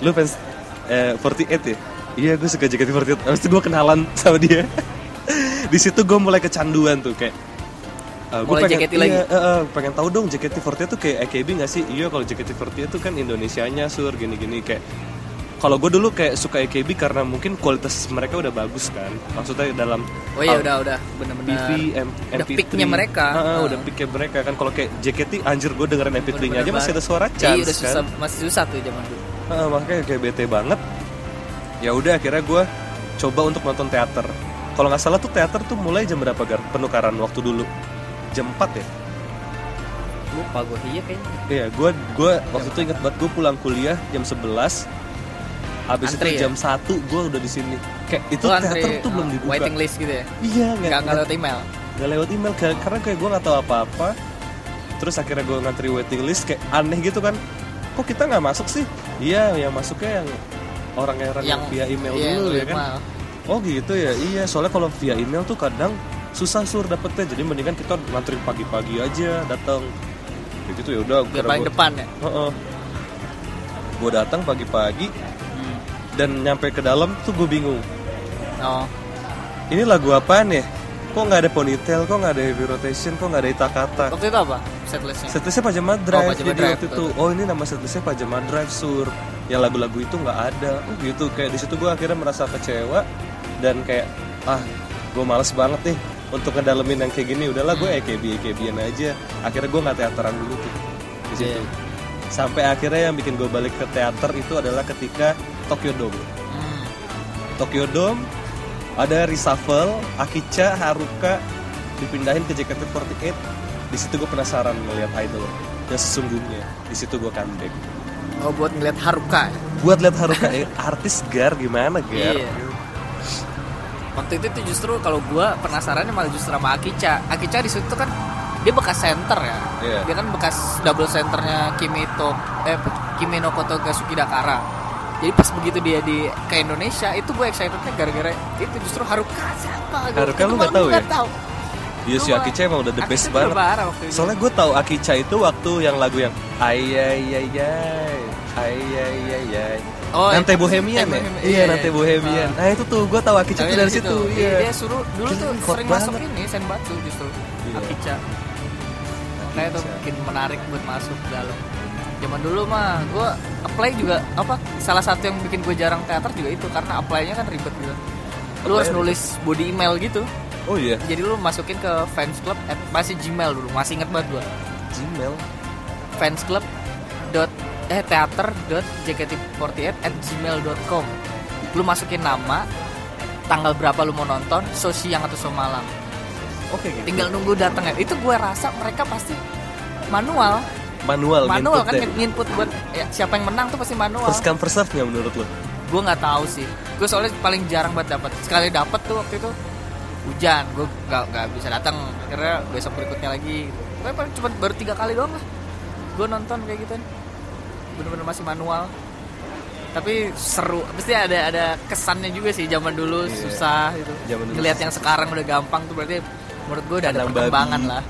Lu fans eh, 48 ya? Iya gue suka JKT48. Habis itu gue kenalan sama dia. Di situ gue mulai kecanduan tuh kayak Uh, gue Mulai pengen, JKT iya, lagi. eh, eh, pengen tahu dong JKT48 tuh kayak AKB gak sih? Iya kalau JKT48 itu kan Indonesianya sur gini-gini kayak kalau gue dulu kayak suka AKB karena mungkin kualitas mereka udah bagus kan maksudnya dalam oh iya hal udah udah bener-bener PV, M, Udah MP3 peaknya mereka. Ah, Ah. udah peaknya mereka kan kalau kayak JKT anjir gue dengerin MP3-nya aja masih ada suara banget. chance iya udah susah kan masih susah tuh zaman dulu Ah, makanya kayak bete banget ya udah akhirnya gue coba untuk nonton teater kalau nggak salah tuh teater tuh mulai jam berapa gar penukaran waktu dulu jam 4 ya lupa gue iya kayaknya Iya, gue gua waktu itu inget banget gue pulang kuliah jam 11 Habis Antri itu ya? jam 1 gue udah di sini. Kayak itu Lu teater antri, tuh belum uh, dibuka. waiting list gitu ya Iya, nggak nggak lewat email nggak lewat email Ka- karena kayak gue nggak tahu apa-apa. Terus akhirnya gue ngantri waiting list kayak aneh gitu kan. Kok kita nggak masuk sih? Iya, yang masuknya yang orang-orang yang, via email iya, dulu ya yang kan. email. Oh gitu ya. Iya, soalnya kalau via email tuh kadang susah sur dapetnya. Jadi mendingan kita ngantri pagi-pagi aja datang. Kayak gitu ya udah. biar paling depan ya Gue datang pagi-pagi Hmm. dan nyampe ke dalam tuh gue bingung. oh Ini lagu apaan ya? Kok nggak ada ponytail? Kok nggak ada heavy rotation? Kok nggak ada itakata? waktu itu apa setlistnya Setlistnya Pajama Drive. Pajama Jadi Drive, waktu itu, oh ini nama setlistnya Pajama Drive Sur. Yang lagu-lagu itu nggak ada. Oh gitu. Kayak di situ gue akhirnya merasa kecewa dan kayak ah gue males banget nih untuk ngedalemin yang kayak gini. Udahlah gue EKB EKBan aja. Akhirnya gue nggak teateran dulu tuh di situ. Iya. Sampai akhirnya yang bikin gue balik ke teater itu adalah ketika Tokyo Dome. Hmm. Tokyo Dome ada reshuffle Akicha Haruka dipindahin ke JKT48 di situ gue penasaran ngeliat idol yang sesungguhnya di situ gue comeback oh buat ngeliat Haruka ya? buat lihat Haruka eh, artis gar gimana gar Iya. Waktu itu tuh justru kalau gua penasarannya malah justru sama Akicha. Akicha di situ kan dia bekas center ya. Iya. dia kan bekas double centernya Kimi to eh Kimi no Koto Gasuki Dakara jadi pas begitu dia di ke Indonesia itu gue excitednya gara-gara itu justru Haruka siapa Gua- Haruka lu nggak tahu ya? nggak tahu. Iya si Akicha emang udah the best tuh banget. soalnya gue tahu Akicha itu waktu yang lagu yang ayayayay ayayayay Oh, Nante itu- Bohemian Nante ya? Bohemian. Iya, Iya, Nante iya. Bohemian. Nah, itu tuh gue tahu Akicha Tapi tuh dari situ. Iya. dia suruh dulu tuh sering masuk ini Senbatsu justru Iya. Akicha Makanya tuh bikin menarik buat masuk dalam Zaman dulu mah gue apply juga apa salah satu yang bikin gue jarang teater juga itu karena apply-nya kan ribet gitu. Lu harus nulis body email gitu. Oh iya, Jadi lu masukin ke fans club at, masih Gmail dulu, masih inget banget gue. Gmail. Fans club eh teater dot jkt48 at gmail.com lu masukin nama tanggal berapa lu mau nonton show siang atau show malam. Oke gitu. tinggal nunggu datang ya. Itu gue rasa mereka pasti manual. Manual, manual kan deh. nginput buat ya, siapa yang menang tuh pasti manual. First come first serve menurut lo? gue nggak tahu sih. Gue soalnya paling jarang banget dapat sekali dapat tuh waktu itu hujan. Gue nggak nggak bisa datang. Akhirnya besok berikutnya lagi. Gue paling cuma baru tiga kali doang lah. Gue nonton kayak gitu bener-bener masih manual. Tapi seru. Pasti ada ada kesannya juga sih zaman dulu Iya. susah gitu. Zaman dulu ngelihat yang sekarang udah gampang tuh berarti menurut gue udah ada perkembangan babi. lah.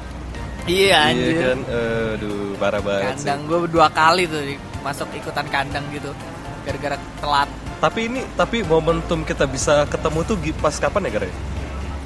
Iya anjir. Iya kan, aduh parah banget sih. kandang gue dua kali tuh masuk ikutan kandang gitu. Gara-gara telat. Tapi ini, tapi momentum kita bisa ketemu tuh pas kapan ya Gara?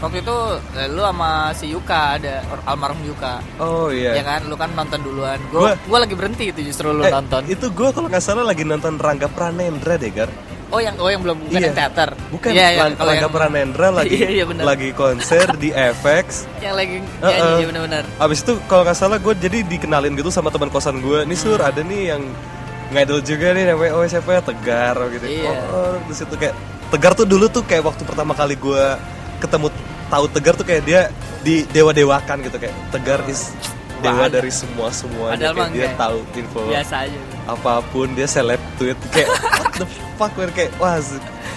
Waktu itu eh, lu sama si Yuka ada almarhum Yuka Oh iya. ya kan lu kan nonton duluan gue Gua- gue lagi berhenti itu justru lu Eh, nonton Itu gue kalau nggak salah lagi nonton Rangga Pranendra deh Gar. oh yang oh yang belum bukan Iya. yang teater Bukan, Iya, iya, Rang- kalau Rangga yang- Pranendra lagi Iya, iya, bener. lagi konser di FX. yang lagi Uh-uh. nyanyi iya, bener-bener Abis itu kalau nggak salah gue jadi dikenalin gitu sama teman kosan gue. Nih sur Hmm. ada nih yang ngidol juga nih namanya oh siapa ya Tegar gitu. Iya. Oh, di situ kayak Tegar tuh dulu tuh kayak waktu pertama kali gue ketemu tahu Tegar tuh kayak dia di dewa dewakan gitu kayak Tegar is dewa dari semua kayak mah dia tahu info biasa aja. apa pun dia seleb tweet kayak what the fuck man? Kayak wah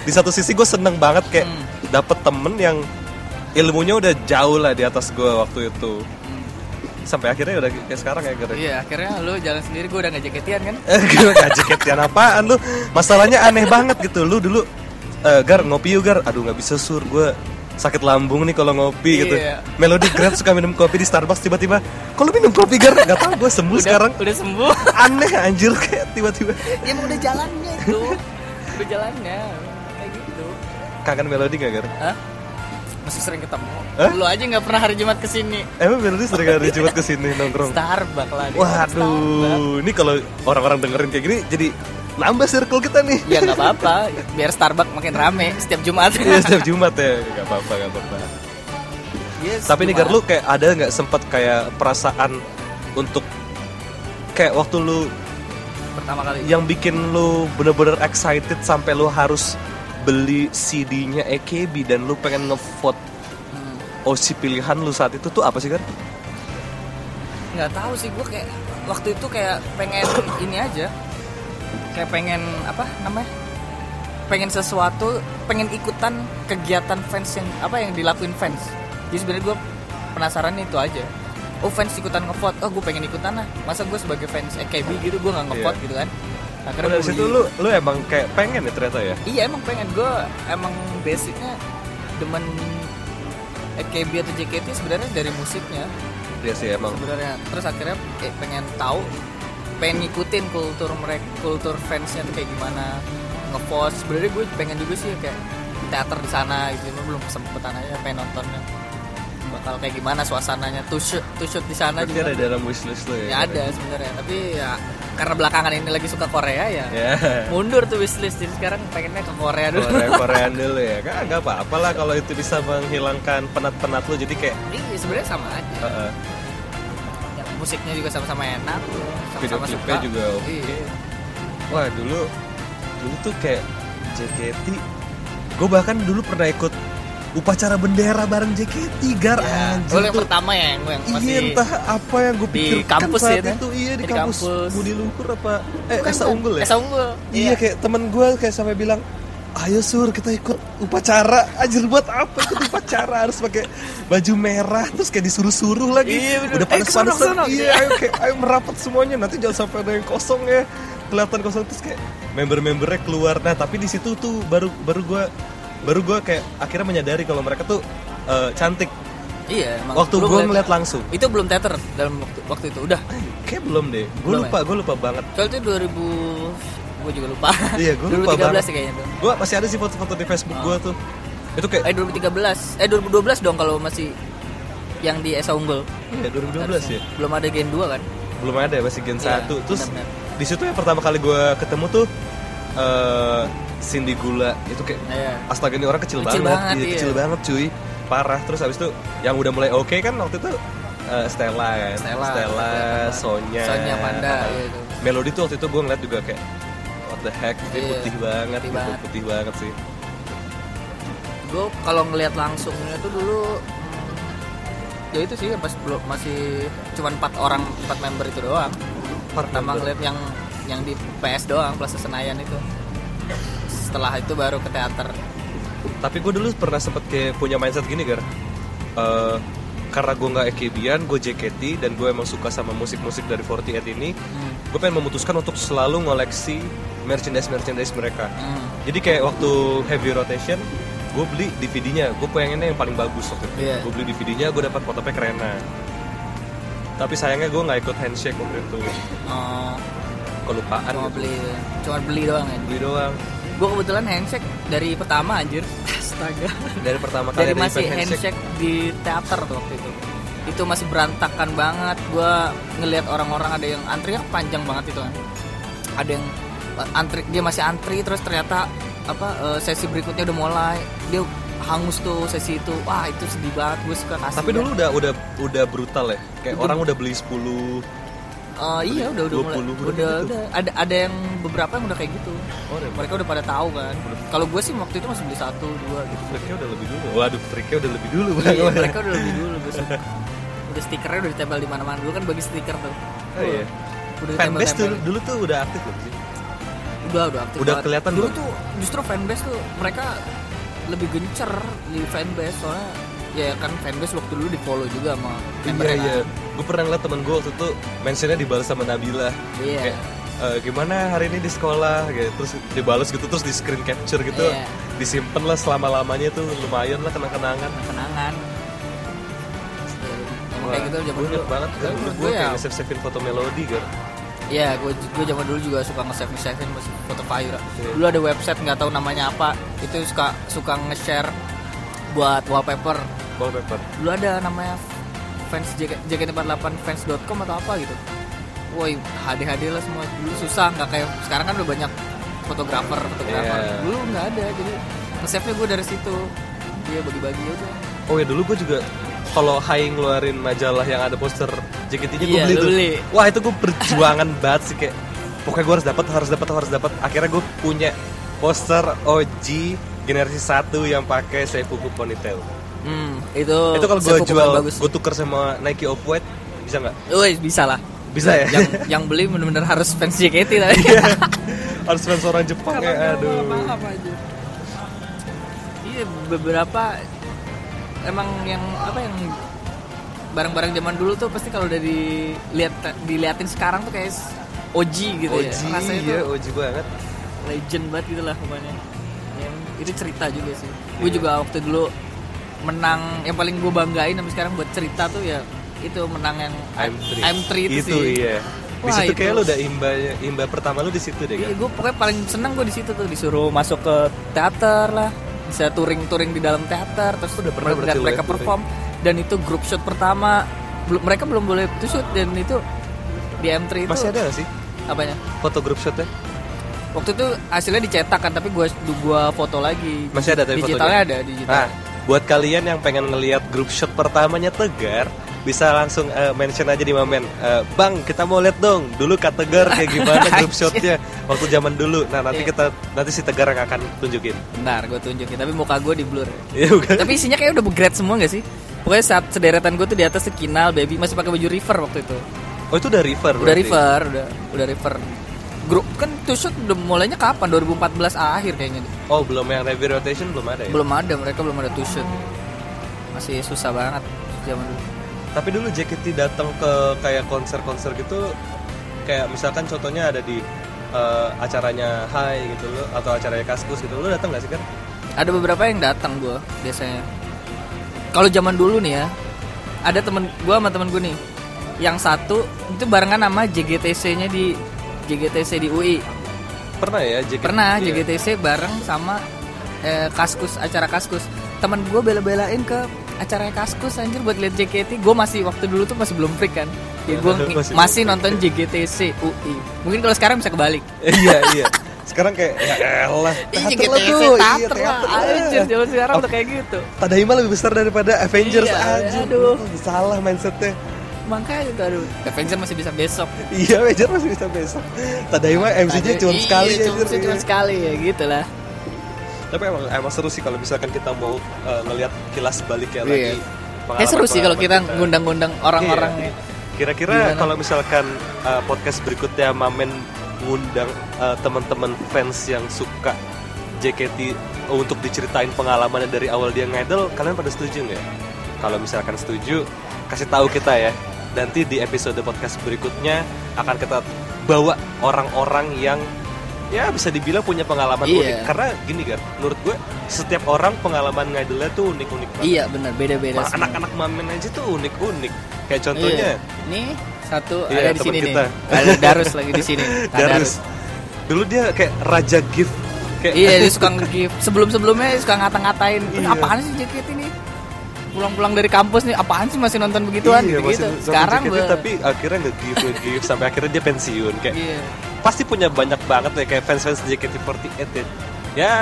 di satu sisi gue seneng banget kayak Hmm. dapet temen yang ilmunya udah jauh lah di atas gue waktu itu. Hmm. sampai akhirnya udah kayak sekarang ya gara iya akhirnya lu jalan sendiri gue udah ngajak jaketian kan? Gue gak jaketian apaan lu? Masalahnya aneh banget gitu. Lu dulu eh, Gar ngopi yuk Gar Aduh gak bisa sur. Gue sakit lambung nih kalau ngopi gitu Iya. Melody Grab suka minum kopi di Starbucks Tiba-tiba Kalau minum kopi Gar Gak tau gue sembuh udah sekarang udah sembuh Aneh anjir kayak tiba-tiba ya udah jalannya itu udah jalannya kayak gitu Kangen Melody gak Gar? Hah? masih sering ketemu Hah? lu aja nggak pernah hari Jumat ke sini Emang berarti sering hari Jumat ke sini nongkrong? Starbucks lah. Waduh, ini kalau orang-orang dengerin kayak gini jadi nambah circle kita nih. ya nggak apa-apa biar Starbucks makin rame setiap Jumat Iya setiap Jumat ya, gak apa-apa, gak apa-apa. Yes, Tapi nih Gar, lu kayak ada nggak sempet kayak perasaan untuk kayak waktu lu pertama kali yang bikin lu bener-bener excited sampai lu harus beli CD-nya AKB dan lu pengen ngevote Hmm. OC pilihan lu saat itu tuh apa sih kan? nggak tahu sih gue kayak waktu itu kayak pengen ini aja kayak pengen apa namanya pengen sesuatu pengen ikutan kegiatan fans yang apa yang dilakuin fans. Jadi sebenarnya gue penasaran itu aja. Oh fans ikutan ngevote. Oh gue pengen ikutan lah. Masa gue sebagai fans AKB gitu gue nggak ngevote Iya. gitu kan? Oh, akhirnya dari situ lu lu emang kayak pengen ya ternyata ya? iya emang pengen. Gue emang basicnya demen AKB atau JKT sebenarnya dari musiknya. Iya sih emang. sebenarnya. Terus akhirnya eh, pengen tahu pengen ngikutin kultur mereka kultur fansnya tuh kayak gimana ngepost sebenarnya gue pengen juga sih kayak teater di sana gitu. Cuma belum kesempatan aja pengen nontonnya bakal kayak gimana suasananya. Tuh shoot tuh shoot di sana juga. ada dalam wishlist lu ya? ya ada sebenarnya. Tapi ya karena belakangan ini lagi suka Korea ya. Ya. mundur tuh wishlist. Jadi sekarang pengennya ke Korea dulu. Korea Korean dulu ya. Kan nggak apa-apa lah kalau itu bisa menghilangkan penat-penat lu jadi kayak iya sebenarnya sama aja. Uh, uh, musiknya juga sama-sama enak sama-sama suka juga oke Iya. wah dulu dulu tuh kayak JKT gue bahkan dulu pernah ikut upacara bendera bareng JKT gar Ya, anjir yang tuh. pertama ya yang yang Iya masih entah apa yang gue di pikirkan kampus saat ya, itu iya di, Di kampus, kampus. Budi Luhur apa eh Bukan, Esa. Unggul ya Esa Unggul. iya kayak temen gue kayak sampai bilang ayo sur kita ikut upacara. Anjir buat apa ikut upacara? Harus pakai baju merah terus kayak disuruh-suruh lagi. Iya, bener. udah Eh, panas-panasan ke sana. iya ayo kayak ayo merapat semuanya. Nanti jangan sampai ada yang kosong ya. Kelihatan kosong terus kayak member-membernya keluar. Nah tapi di situ tuh baru baru gue baru gue kayak akhirnya menyadari kalau mereka tuh eh, cantik. Iya, emang. waktu gue ngeliat- langsung. Itu belum teater dalam waktu, waktu itu. Udah. kayak belum deh. Gue lupa gue lupa banget. Soalnya itu 2000 gue juga lupa. Iya, gua lupa 2013 banget. kayaknya tuh. gue masih ada sih foto-foto di Facebook gue tuh itu kayak Eh 2013. Eh 2012 dong kalau masih yang di Esa Unggul. iya 2012 ya Belum ada Gen 2 kan? belum ada masih gen Iya, 1 terus di situ yang pertama kali gue ketemu tuh eh Cindy Gula itu kayak Iya. astaga ini orang kecil, Kecil banget, banget, Iya, iya. kecil banget cuy parah terus habis itu yang udah mulai oke kan waktu itu eh, Stella kan Stella, Stella Panda. Sonya Sonya Panda, itu. Melody tuh waktu itu gue ngeliat juga kayak the heck dia Iya, putih banget putih gitu, banget. putih banget sih. Gue kalau ngelihat langsungnya tuh dulu ya itu sih pas belum masih cuman empat orang empat member itu doang. Pertama ngeliat yang yang di PS doang Plaza Senayan itu. Setelah itu baru ke teater. Tapi gue dulu pernah sempet kayak punya mindset gini gar. Eh, Karena gue nggak EKB-an, gue JKT Dan gue emang suka sama musik-musik dari 48 ini hmm. Gue pengen memutuskan untuk selalu ngoleksi merchandise-merchandise mereka. Hmm. Jadi kayak waktu heavy rotation Gue beli DVD-nya, gue pengennya yang paling bagus waktu itu. Iya. Gue beli DVD-nya, gue dapat fotonya kerena Tapi sayangnya gue nggak ikut handshake waktu itu. Oh, Kelupaan cuma gitu. beli cuma beli doang ya? Beli doang. Gue kebetulan handshake dari pertama anjir. Astaga. Dari pertama kali dari masih event handshake. di teater tuh waktu itu. Itu masih berantakan banget. Gue ngelihat orang-orang ada yang antrinya panjang banget itu kan. Ada yang antri dia masih antri terus ternyata apa eh, sesi berikutnya udah mulai dia hangus tuh sesi itu wah itu sedih banget gue suka kasih Tapi dulu udah udah udah brutal ya. Kayak Udah- orang udah beli 10 Eh, iya udah udah 20 mulai udah udah, gitu. udah ada ada yang beberapa yang udah kayak gitu Oh, mereka udah pada tahu kan kalau gue sih waktu itu masih beli satu dua gitu Triknya udah lebih dulu. Waduh, triknya udah lebih dulu. Iya, mereka udah lebih dulu gue suka. Udah stikernya udah ditempel di mana-mana dulu kan bagi stiker tuh. Oh iya. Udah Fanbase dulu, dulu tuh udah aktif loh sih. Udah, udah aktif. Udah kelihatan dulu tuh justru fanbase tuh mereka lebih gencer di fanbase soalnya ya kan fanbase waktu dulu di follow juga sama member Iya kan. iya. Gue pernah ngeliat temen gue waktu itu mentionnya dibalas sama Nabila. Iya. Kayak "Eh, gimana hari ini di sekolah gitu terus dibalas gitu terus di screen capture gitu Iya. disimpan lah selama lamanya tuh lumayan lah kenang-kenangan kenangan. Emang kayak gitu zaman dulu. banget kan gue gue ya, kayak save-savein foto melodi kan Iya, gue gue zaman dulu juga suka nge-save nge-save masih foto Fire. Iya. Dulu ada website nggak tahu namanya apa, itu suka suka nge-share buat wallpaper. Wallpaper. Dulu ada namanya fans JKT48 fans.com atau apa gitu. Woi HD-HD lah semua. Dulu susah nggak kayak sekarang kan udah banyak fotografer fotografer. Iya. dulu nggak ada jadi resepnya gue dari situ. Dia bagi-bagi aja. Oh ya dulu gue juga kalau Hai ngeluarin majalah yang ada poster JKT-nya gue Iya, beli lu tuh. beli. wah itu gue perjuangan banget sih kayak pokoknya gue harus dapat harus dapat harus dapat akhirnya gue punya poster OG generasi satu yang pakai Seifuku ponytail. Hmm, itu itu kalau gue jual gue tuker sama Nike Off White bisa nggak? Woi, bisa lah. Bisa ya? Yang yang beli bener-bener harus fans JKT tapi. Harus fans orang Jepang ya aduh. iya beberapa emang yang apa yang barang-barang zaman dulu tuh pasti kalau udah dilihat diliatin sekarang tuh kayak OG gitu OG ya rasanya ya tuh OG banget. legend banget gitu lah pokoknya. Yang itu cerita juga sih. Gue juga waktu dulu menang yang paling gue banggain sampai sekarang buat cerita tuh ya itu menang yang I'm3 I'm3 itu, itu sih. iya. Di Wah, situ itu. kayak lu udah imba imba pertama lu di situ deh Iya, kan? gue pokoknya paling seneng gue di situ tuh disuruh masuk ke teater lah, bisa touring-touring di dalam teater, terus Udah pernah berarti mereka lihat touring? perform dan itu grup shot pertama, belum mereka belum boleh to shoot dan itu di M3 itu masih ada gak sih apanya? foto grup shotnya Waktu itu hasilnya dicetak kan, tapi gue gua foto lagi. Masih ada tapi digitalnya fotonya? ada digital. Nah, buat kalian yang pengen ngelihat grup shot pertamanya Tegar, bisa langsung eh, mention aja di Mamen. Eh, bang, kita mau lihat dong. Dulu Kak Tegar kayak gimana grup shotnya waktu zaman dulu. Nah, nanti Iya. kita nanti si Tegar yang akan tunjukin. Bentar, gue tunjukin. Tapi muka gue di blur. Iya bukan? tapi isinya kayak udah grade semua gak sih? Pokoknya saat sederetan gue tuh di atas tuh Kinal, Baby masih pakai baju River waktu itu. Oh, itu udah River udah berarti? river udah udah river grup kan two shot udah mulainya kapan 2014 akhir kayaknya. Oh, belum yang heavy rotation belum ada ya? belum ada mereka belum ada two shot masih susah banget zaman dulu Tapi dulu JKT datang ke kayak konser-konser gitu kayak misalkan contohnya ada di eh, acaranya Hai gitu lo atau acaranya Kaskus gitu lo datang gak sih kan? ada beberapa yang datang gue biasanya kalau zaman dulu nih ya ada temen gue sama temen gue nih yang satu itu barengan sama JGTC-nya di JGTC di UI Pernah ya JKT? pernah Iya. JGTC bareng sama eh, Kaskus acara Kaskus teman gue bela-belain ke acaranya Kaskus anjir buat lihat JKT gue masih waktu dulu tuh masih belum freak kan ya gue Masih masih, nonton JGTC UI mungkin kalau sekarang bisa kebalik iya iya. Sekarang kayak ya elah. Ih, teater lah tuh, iya, teater lah teater lah. anjir zaman sekarang udah kayak gitu Tadaima lebih besar daripada Avengers Iya, anjir. aduh. Salah mindsetnya. makanya itu aduh Avenger masih bisa besok Iya, Avengers masih bisa besok. Tadaima MC-nya cuma Iya, sekali cuma sekali ya gitu lah Tapi emang emang seru sih kalau misalkan kita mau uh, ngelihat kilas balik ya Iya. lagi. Kayak seru sih kalau kita ngundang-ngundang orang-orang Iya. Kira-kira Gimana? kalau misalkan uh, podcast berikutnya Mamen ngundang uh, teman-teman fans yang suka JKT untuk diceritain pengalamannya dari awal dia ngidol, kalian pada setuju nggak? Kalau misalkan setuju, kasih tahu kita ya. Nanti di episode podcast berikutnya akan kita bawa orang-orang yang ya bisa dibilang punya pengalaman Iya. unik. Karena gini kan, menurut gue setiap orang pengalaman ngidolnya tuh unik-unik banget. iya benar beda-beda Ma- semua. anak-anak mamen aja tuh unik-unik. Kayak contohnya Iya. Nih satu Iya, ada di sini kita. nih. Ada Darus lagi di sini. Ada Darus. Dulu dia kayak raja gift. Kayak Iya dia suka nge-give. Sebelum-sebelumnya dia suka ngata-ngatain. "Eh, Iya. Apaan sih JKT ini? Pulang-pulang dari kampus nih, apaan sih masih nonton begituan Iya, gitu, gitu. Sekarang gua- tapi akhirnya nge-give nge-give sampai akhirnya dia pensiun kayak Iya. pasti punya banyak banget ya kayak fans-fans JKT48 ya. Ya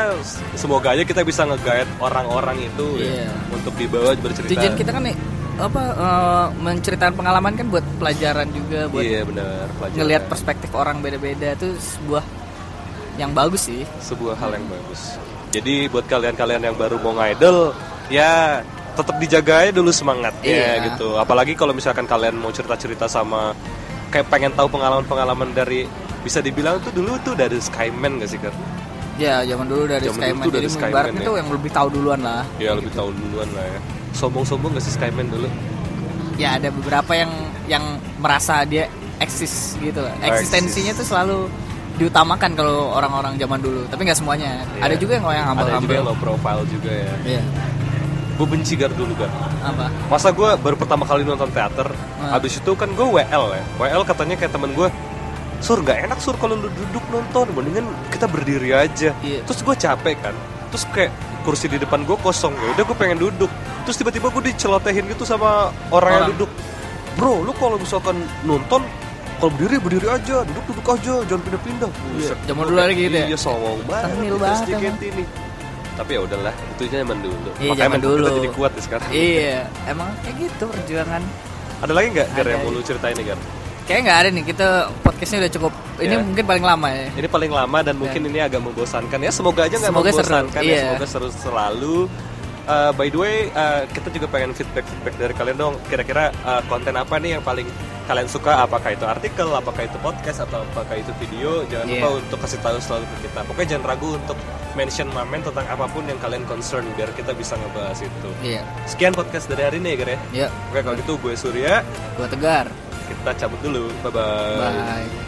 semoga aja kita bisa nge-guide orang-orang itu ya, Iya. untuk dibawa bercerita. Tujuan kita kan nih apa eh, menceritakan pengalaman kan buat pelajaran juga buat Iya benar. pelajaran. ngelihat perspektif orang beda-beda itu sebuah yang bagus sih. sebuah hal yang bagus. Jadi buat kalian-kalian yang baru mau ngidol, ya tetap dijaga aja dulu semangatnya Iya. gitu. Apalagi kalau misalkan kalian mau cerita-cerita sama kayak pengen tahu pengalaman-pengalaman dari bisa dibilang tuh dulu tuh dari Skyman gak sih kan? Ya zaman dulu dari Zaman dulu Skyman tuh dari jadi Skyman ya. tuh yang lebih tahu duluan lah. Ya lebih tahu duluan lah ya. Sombong-sombong gak sih Skyman dulu? Ya ada beberapa yang yang merasa dia eksis gitu lah. Eksistensinya eksis. tuh selalu diutamakan kalau orang-orang zaman dulu. Tapi nggak semuanya. Iya. Ada juga yang yang Ada juga yang low profile juga ya. Iya. Gue benci gar dulu kan. Apa? Masa gue baru pertama kali nonton teater, Nah. habis itu kan gue WL ya. WL katanya kayak temen gue, Sur gak enak Sur kalau lu duduk nonton, mendingan kita berdiri aja. Iya. Terus gue capek kan, terus kayak kursi di depan gue kosong ya udah gue pengen duduk terus tiba-tiba gue dicelotehin gitu sama orang, yang Orang. duduk bro lu kalau misalkan nonton kalau berdiri berdiri aja duduk duduk aja jangan pindah-pindah Buset. Zaman Gua dulu lagi gitu ya? iya songong banget SJKT ini tapi ya udahlah itu zaman dulu Iya, makanya zaman mental kita dulu. jadi kuat ya sekarang iya emang kayak gitu perjuangan ada lagi nggak Gar yang mau iya. lu ceritain nih Gar kayaknya nggak ada nih kita podcastnya udah cukup ini Ya. mungkin paling lama ya Ini paling lama dan mungkin ini agak membosankan ya. Semoga aja nggak Semoga seru, membosankan ya. iya. Semoga seru selalu. Uh, by the way, uh, kita juga pengen feedback feedback dari kalian dong. Kira-kira uh, konten apa nih yang paling kalian suka? Apakah itu artikel, apakah itu podcast, atau apakah itu video? Jangan Iya. lupa untuk kasih tahu selalu ke kita. Pokoknya jangan ragu untuk mention Mamen tentang apa pun yang kalian concern biar kita bisa ngebahas itu. iya Sekian podcast dari hari ini ya, ya. ya Oke, kalau gitu gue Surya, gua tegar kita cabut dulu. Bye-bye. bye